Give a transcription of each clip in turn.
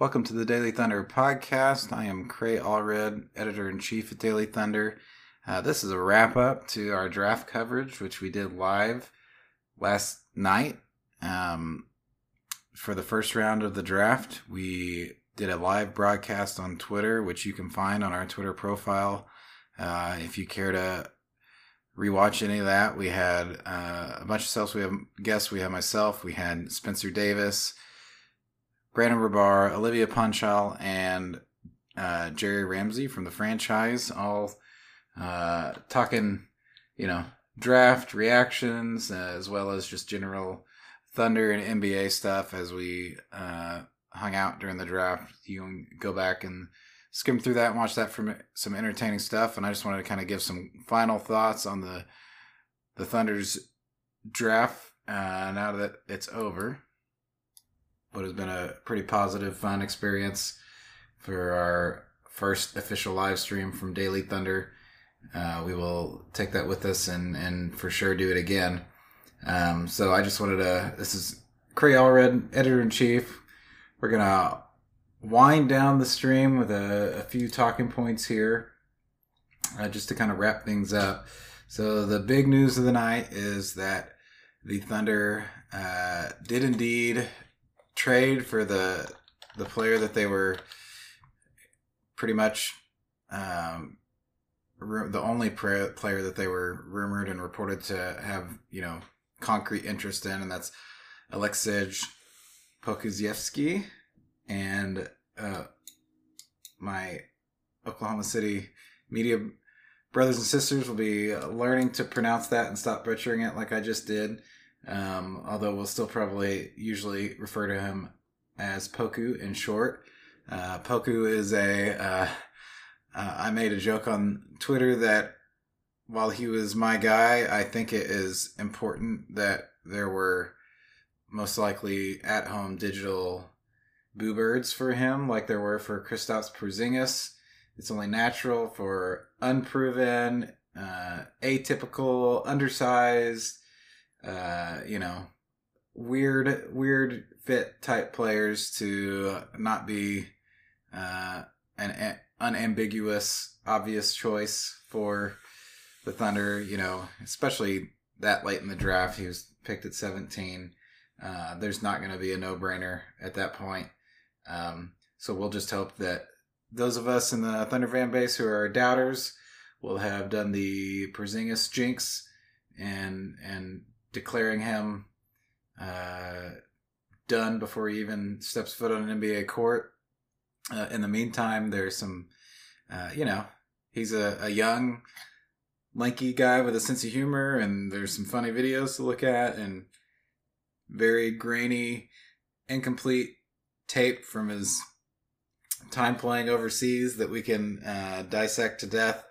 Welcome to the Daily Thunder podcast. I am Cray Allred, editor in chief at Daily Thunder. Uh, this is a wrap up to our draft coverage, which we did live last night. Um, for the first round of the draft, we did a live broadcast on Twitter, which you can find on our Twitter profile. Uh, if you care to rewatch any of that, we had uh, a bunch of stuff. We have guests. We had myself. We had Spencer Davis. Brandon Rahbar, Olivia Punchal, and uh, Jerry Ramsey from the franchise, all uh, talking, you know, draft reactions uh, as well as just general Thunder and NBA stuff as we uh, hung out during the draft. You can go back and skim through that and watch that for some entertaining stuff. And I just wanted to kind of give some final thoughts on the the Thunder's draft uh, now that it's over But it's been a pretty positive, fun experience for our first official live stream from Daily Thunder. Uh, we will take that with us and, and for sure do it again. Um, so I just wanted to, this is Cray Allred, editor in chief. We're to wind down the stream with a, a few talking points here uh, just to kind of wrap things up. So the big news of the night is that the Thunder uh, did indeed trade for the the player that they were pretty much um, the only player that they were rumored and reported to have you know concrete interest in, and that's Aleksej Pokusevski, and uh, my Oklahoma City media brothers and sisters will be learning to pronounce that and stop butchering it like I just did. Um, although we'll still probably usually refer to him as Poku in short. Uh, Poku is a. Uh, uh, I made a joke on Twitter that while he was my guy, I think it is important that there were most likely at home digital boo birds for him, like there were for Kristaps Porzingis. It's only natural for unproven, uh, atypical, undersized, uh, you know, weird, weird fit type players to not be uh, an unambiguous, obvious choice for the Thunder. You know, especially that late in the draft, he was picked at 17. Uh, there's not going to be a no brainer at that point. Um, so we'll just hope that those of us in the Thunder fan base who are doubters will have done the Porzingis jinx and and declaring him uh, done before he even steps foot on an NBA court. Uh, in the meantime, there's some, uh, you know, he's a, a young, lanky guy with a sense of humor, and there's some funny videos to look at, and very grainy, incomplete tape from his time playing overseas that we can uh, dissect to death.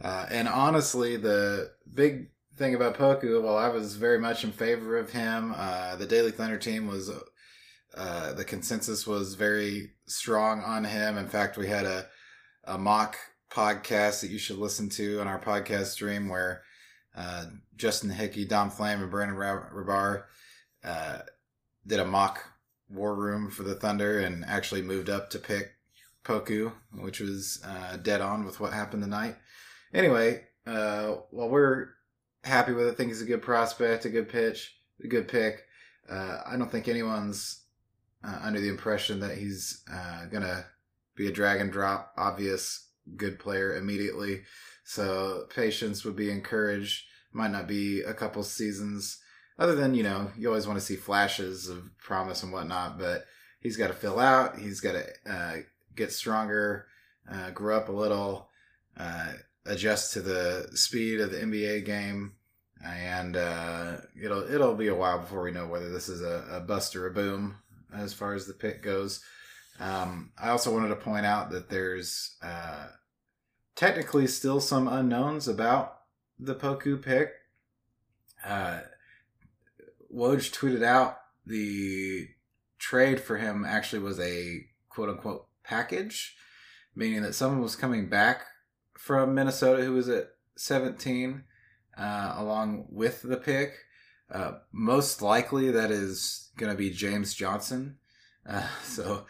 Uh, and honestly, the big thing about Poku, while I was very much in favor of him. Uh, the Daily Thunder team was, uh, the consensus was very strong on him. In fact, we had a, a mock podcast that you should listen to on our podcast stream where uh, Justin Hickey, Dom Flame, and Brandon Rahbar uh, did a mock war room for the Thunder and actually moved up to pick Poku, which was uh, dead on with what happened tonight. Anyway, uh, while we're happy with it. Think he's a good prospect, a good pitch, a good pick. Uh, I don't think anyone's uh, under the impression that he's uh, gonna be a drag and drop, obvious good player immediately. So patience would be encouraged. Might not be a couple seasons, other than you know you always want to see flashes of promise and whatnot. But he's got to fill out. He's got to uh, get stronger, uh, grow up a little uh, adjust to the speed of the NBA game, and uh, it'll it'll be a while before we know whether this is a, a bust or a boom as far as the pick goes. Um, I also wanted to point out that there's uh, technically still some unknowns about the Poku pick. Uh, Woj tweeted out the trade for him actually was a quote unquote package, meaning that someone was coming back from Minnesota who was at 17 uh, along with the pick. Uh, most likely that is going to be James Johnson. Uh, so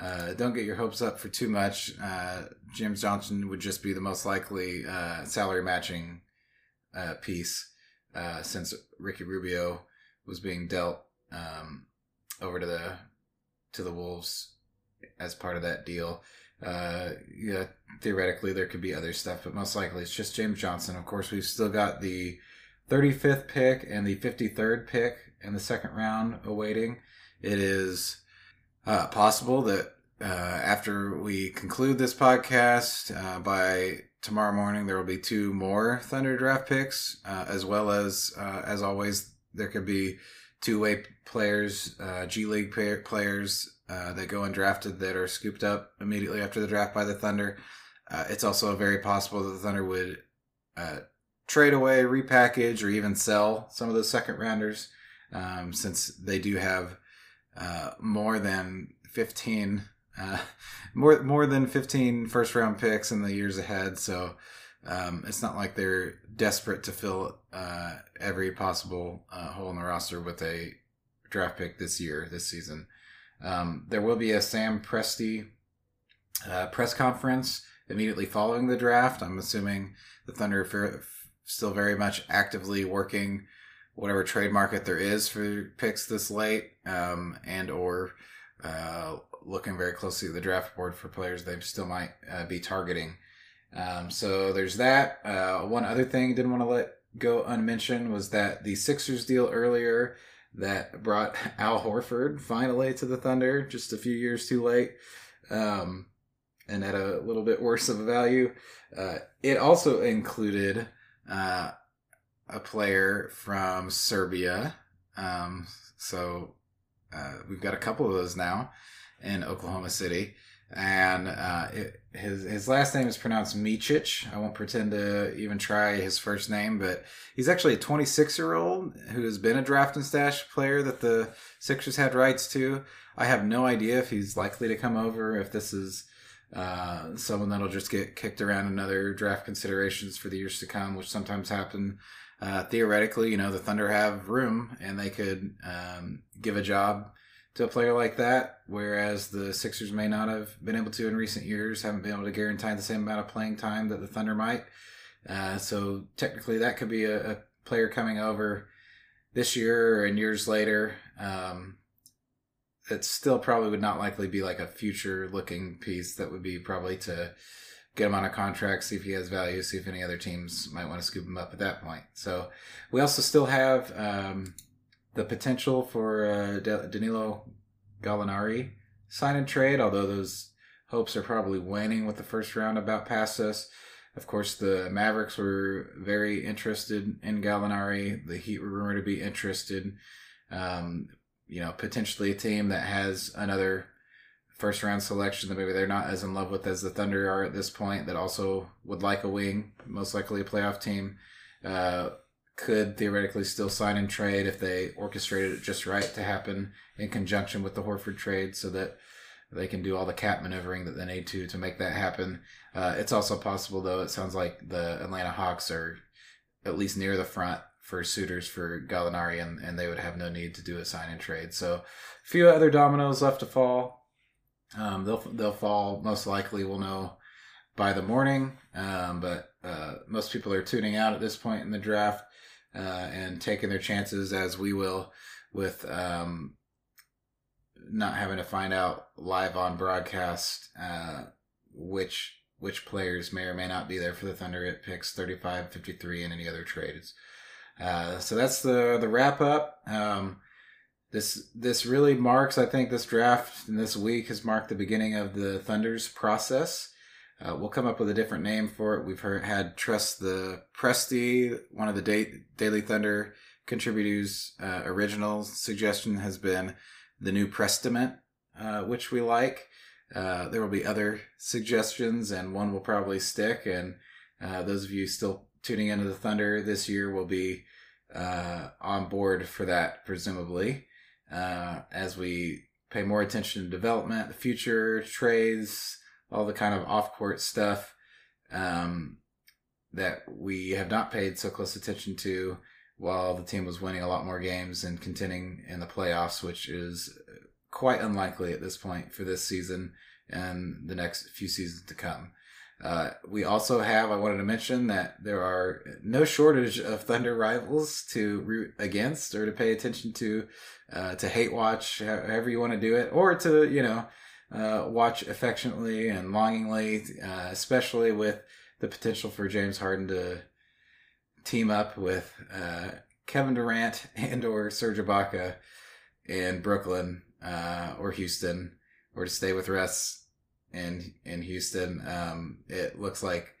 uh, don't get your hopes up for too much. Uh, James Johnson would just be the most likely uh, salary matching piece since Ricky Rubio was being dealt um, over to the to the Wolves as part of that deal. Uh, yeah, theoretically there could be other stuff, but most likely it's just James Johnson. Of course, we've still got the 35th pick and the 53rd pick in the second round awaiting. It is uh, possible that uh, after we conclude this podcast uh, by tomorrow morning, there will be two more Thunder draft picks, uh, as well as, uh, as always, there could be two way players, uh, G League players uh, that go undrafted that are scooped up immediately after the draft by the Thunder. It's also very possible that the Thunder would trade away, repackage, or even sell some of those second rounders, um, since they do have uh, more than fifteen. Uh, more more than 15 first round picks in the years ahead so um, it's not like they're desperate to fill uh, every possible uh, hole in the roster with a draft pick this year, this season. Um, there will be a Sam Presti uh, press conference immediately following the draft. I'm assuming the Thunder still very much actively working whatever trade market there is for picks this late, um, and or uh, looking very closely at the draft board for players they still might uh, be targeting. Um, so there's that. Uh, one other thing didn't want to let go unmentioned was that the Sixers deal earlier that brought Al Horford finally to the Thunder just a few years too late, um, and at a little bit worse of a value. Uh, it also included uh, a player from Serbia. Um, so uh, we've got a couple of those now in Oklahoma City and uh, it, his his last name is pronounced Micic. I won't pretend to even try his first name, but he's actually a 26 year old who has been a draft and stash player that the Sixers had rights to. I have no idea if he's likely to come over, if this is uh, someone that'll just get kicked around in other draft considerations for the years to come, which sometimes happen. Uh, theoretically, you know, the Thunder have room and they could um, give a job to a player like that, whereas the Sixers may not have been able to in recent years, haven't been able to guarantee the same amount of playing time that the Thunder might. Uh, so technically, that could be a, a, player coming over this year and years later. Um, it still probably would not likely be like a future looking piece that would be probably to get him on a contract, see if he has value, see if any other teams might want to scoop him up at that point. So we also still have um, the potential for uh, Danilo Gallinari sign and trade, although those hopes are probably waning with the first round about past us. Of course, the Mavericks were very interested in Gallinari. The Heat were rumored to be interested. Um, you know, potentially a team that has another first round selection that maybe they're not as in love with as the Thunder are at this point, that also would like a wing, most likely a playoff team. Uh, could theoretically still sign and trade if they orchestrated it just right to happen in conjunction with the Horford trade so that they can do all the cap maneuvering that they need to to make that happen. Uh, it's also possible, though, it sounds like the Atlanta Hawks are at least near the front for suitors for Gallinari, and, and they would have no need to do a sign and trade. So, a few other dominoes left to fall. Um, they'll they'll fall most likely. We'll know by the morning, um, but uh, most people are tuning out at this point in the draft uh, and taking their chances as we will with um, not having to find out live on broadcast uh, which which players may or may not be there for the Thunder It picks 35, 53, and any other trades. Uh, so that's the the wrap up. Um, this this really marks, I think, this draft and this week has marked the beginning of the Thunder's process. Uh, we'll come up with a different name for it. We've heard, had Trust the Presti, one of the da- Daily Thunder contributors' uh, original suggestion has been the new Prestament, uh, which we like. Uh, there will be other suggestions, and one will probably stick. And uh, those of you still tuning into the Thunder this year will be uh, on board for that, presumably, uh, as we pay more attention to development, the future, trades, all the kind of off court stuff um, that we have not paid so close attention to while the team was winning a lot more games and contending in the playoffs, which is quite unlikely at this point for this season and the next few seasons to come. Uh, we also have, I wanted to mention that there are no shortage of Thunder rivals to root against or to pay attention to, uh, to hate watch, however you want to do it, or to, you know, uh, watch affectionately and longingly, uh, especially with the potential for James Harden to team up with uh, Kevin Durant and or Serge Ibaka in Brooklyn or Houston, or to stay with Russ in in Houston. Um, it looks like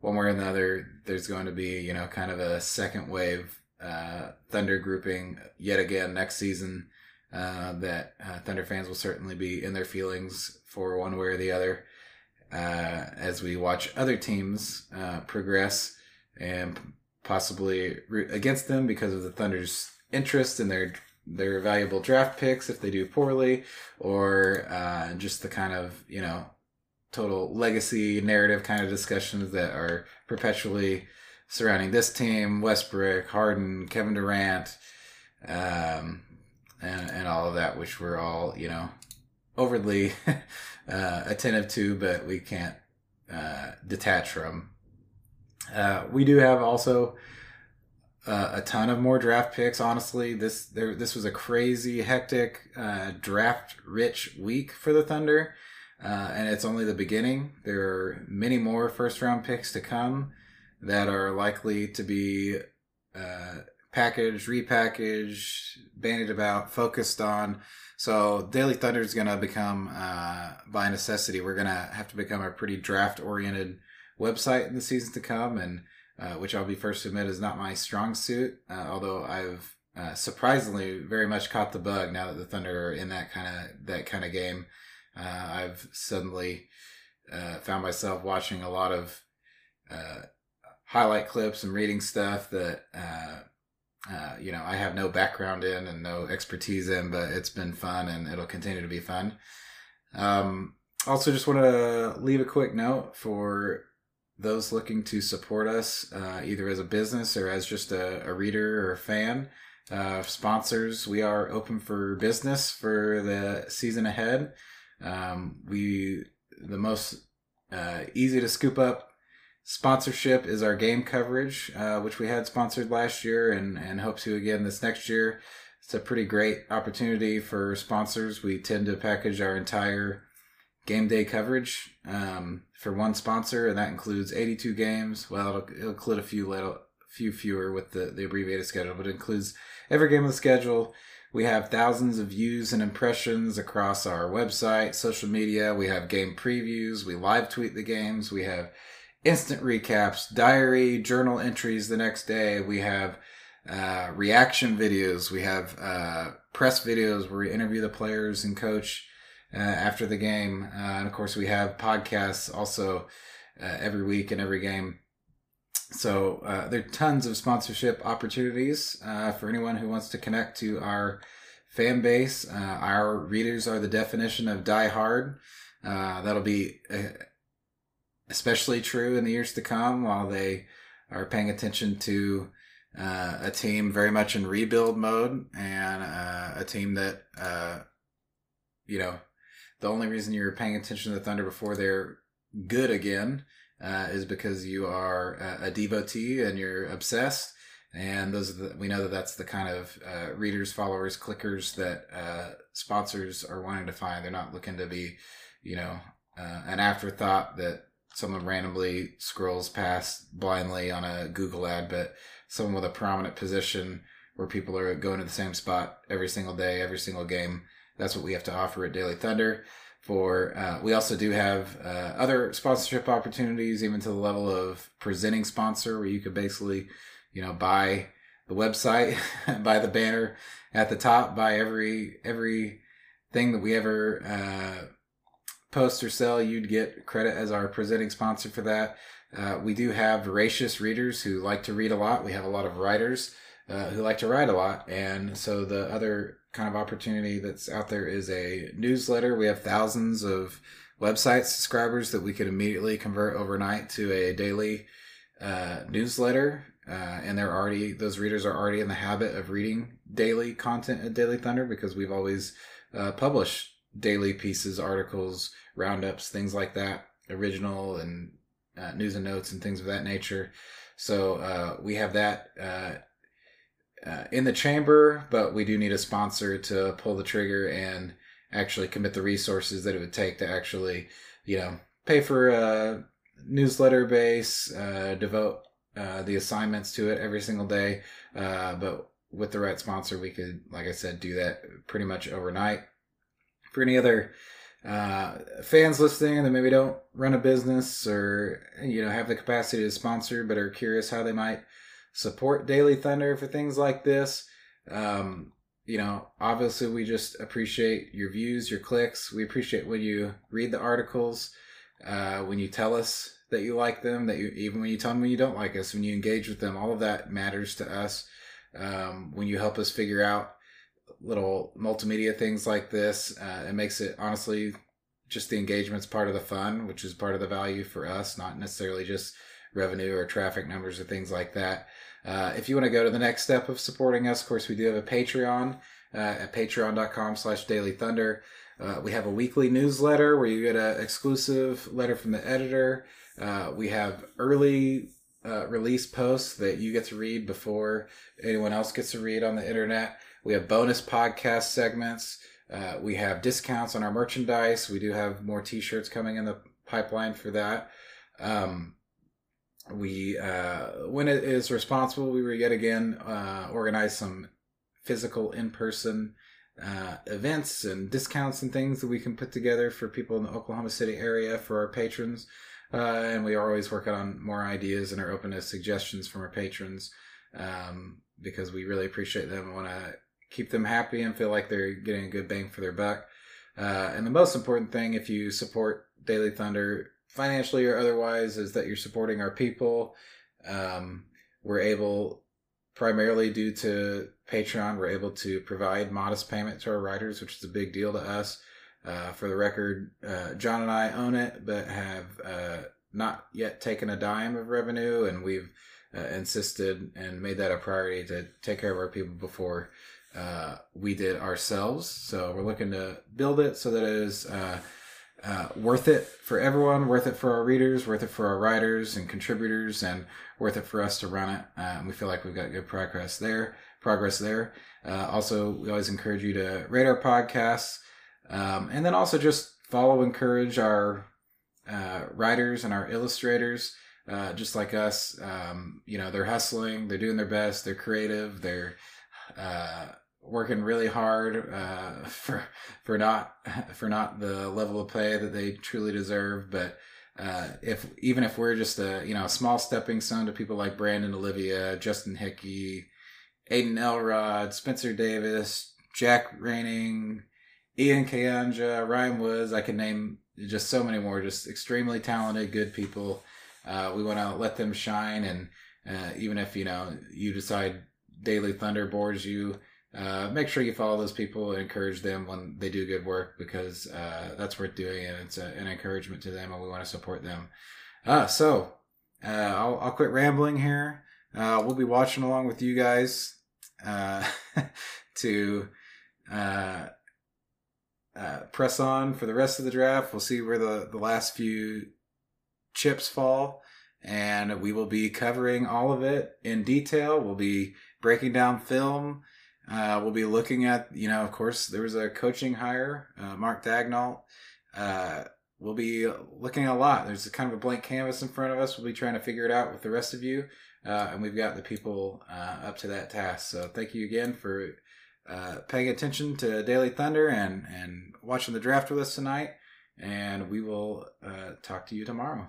one way or another, there's going to be you know kind of a second wave uh, Thunder grouping yet again next season. Uh, that uh, Thunder fans will certainly be in their feelings for one way or the other uh, as we watch other teams uh, progress and possibly root against them because of the Thunder's interest in their their valuable draft picks if they do poorly, or uh, just the kind of you know total legacy narrative kind of discussions that are perpetually surrounding this team: Westbrook, Harden, Kevin Durant, um, and and all of that, which we're all you know overly uh, attentive to, but we can't uh, detach from. Uh, we do have also uh, a ton of more draft picks. Honestly, this there this was a crazy, hectic, uh, draft rich week for the Thunder, uh, and it's only the beginning. There are many more first round picks to come that are likely to be uh, packaged, repackaged, bandied about, focused on. So Daily Thunder is going to become, uh, by necessity, we're going to have to become a pretty draft oriented website in the season to come, and uh, which I'll be first to admit is not my strong suit. Uh, although I've uh, surprisingly very much caught the bug now that the Thunder are in that kind of that kind of game. Uh, I've suddenly uh, found myself watching a lot of highlight clips and reading stuff that uh, you know, I have no background in and no expertise in, but it's been fun and it'll continue to be fun. Um, also, just want to leave a quick note for those looking to support us, uh, either as a business or as just a, a reader or a fan. Uh, sponsors, we are open for business for the season ahead. Um, we the most uh, easy to scoop up sponsorship is our game coverage, uh, which we had sponsored last year and, and hope to again this next year. It's a pretty great opportunity for sponsors. We tend to package our entire game day coverage um, for one sponsor, and that includes 82 games. Well, it'll, it'll include a few little, few fewer with the, the abbreviated schedule, but it includes every game of the schedule. We have thousands of views and impressions across our website, social media. We have game previews. We live tweet the games. We have instant recaps, diary, journal entries the next day. We have uh, reaction videos. We have uh, press videos where we interview the players and coach uh, after the game. Uh, and of course, we have podcasts also uh, every week and every game. So uh, there are tons of sponsorship opportunities for anyone who wants to connect to our fan base. our readers are the definition of die hard. that'll be especially true in the years to come while they are paying attention to uh, a team very much in rebuild mode and uh, a team that, uh, you know, the only reason you're paying attention to the Thunder before they're good again uh, is because you are a, a, devotee and you're obsessed. And those the, we know that that's the kind of uh, readers, followers, clickers that uh, sponsors are wanting to find. They're not looking to be, you know, an afterthought that someone randomly scrolls past blindly on a Google ad, but someone with a prominent position where people are going to the same spot every single day, every single game. That's what we have to offer at Daily Thunder. For uh, we also do have uh, other sponsorship opportunities, even to the level of presenting sponsor, where you could basically, you know, buy the website, buy the banner at the top, buy every every thing that we ever uh, post or sell, you'd get credit as our presenting sponsor for that. Uh, we do have voracious readers who like to read a lot. We have a lot of writers uh, who like to write a lot. And so the other kind of opportunity that's out there is a newsletter. We have thousands of website subscribers that we could immediately convert overnight to a daily uh, newsletter. Uh, and they're already, those readers are already in the habit of reading daily content at Daily Thunder because we've always uh, published daily pieces, articles, roundups, things like that, original and uh, news and notes and things of that nature. So uh, we have that uh, in the chamber, but we do need a sponsor to pull the trigger and actually commit the resources that it would take to actually, you know, pay for a newsletter base, uh, devote uh, the assignments to it every single day. Uh, but with the right sponsor, we could, like I said, do that pretty much overnight. For any other uh, fans listening that maybe don't run a business or you know have the capacity to sponsor but are curious how they might support Daily Thunder for things like this. Um, you know, obviously, we just appreciate your views, your clicks. We appreciate when you read the articles, uh, when you tell us that you like them, that you even when you tell them you don't like us, when you engage with them, all of that matters to us. Um, when you help us figure out little multimedia things like this, uh, it makes it honestly just the engagement's part of the fun, which is part of the value for us, not necessarily just revenue or traffic numbers or things like that. Uh, if you want to go to the next step of supporting us, of course, we do have a Patreon uh, at patreon.com slash daily thunder. Uh, we have a weekly newsletter where you get an exclusive letter from the editor. Uh, we have early uh, release posts that you get to read before anyone else gets to read on the internet. We have bonus podcast segments. Uh, we have discounts on our merchandise. We do have more t-shirts coming in the pipeline for that. Um, we uh, when it is responsible we were yet again uh, organize some physical in-person uh, events and discounts and things that we can put together for people in the oklahoma city area for our patrons. Uh, and we are always working on more ideas and are open to suggestions from our patrons um, because we really appreciate them and want to keep them happy and feel like they're getting a good bang for their buck. Uh, and the most important thing if you support daily thunder financially or otherwise is that you're supporting our people. Um, we're able, primarily due to Patreon, we're able to provide modest payment to our writers, which is a big deal to us. Uh, for the record, uh, John and I own it, but have uh, not yet taken a dime of revenue, and we've uh, insisted and made that a priority to take care of our people before uh, we did ourselves. So we're looking to build it so that it is uh, worth it for everyone, worth it for our readers, worth it for our writers and contributors, and worth it for us to run it. Uh, we feel like we've got good progress there. Progress there. Uh, also, we always encourage you to rate our podcasts, um, and then also just follow, encourage our uh, writers and our illustrators. Uh, just like us, um, you know, they're hustling, they're doing their best, they're creative, they're uh, working really hard uh, for for not for not the level of play that they truly deserve. But uh, if even if we're just a you know a small stepping stone to people like Brandon Olivia, Justin Hickey, Aiden Elrod, Spencer Davis, Jack Raining, Ian Kayanja, Ryan Woods, I can name just so many more. Just extremely talented, good people. Uh, we want to let them shine, and uh, even if you know you decide Daily Thunder bores you uh, make sure you follow those people and encourage them when they do good work because uh, that's worth doing and it's a, an encouragement to them and we want to support them. Uh, so uh, I'll, I'll quit rambling here. Uh, we'll be watching along with you guys uh, to press on for the rest of the draft. We'll see where the, the last few chips fall and we will be covering all of it in detail. We'll be breaking down film uh, we'll be looking at, you know, of course, there was a coaching hire, uh, Mark Daigneault. Uh, we'll be looking a lot. There's a kind of a blank canvas in front of us. We'll be trying to figure it out with the rest of you. Uh, and we've got the people uh, up to that task. So thank you again for uh, paying attention to Daily Thunder and, and watching the draft with us tonight. And we will talk to you tomorrow.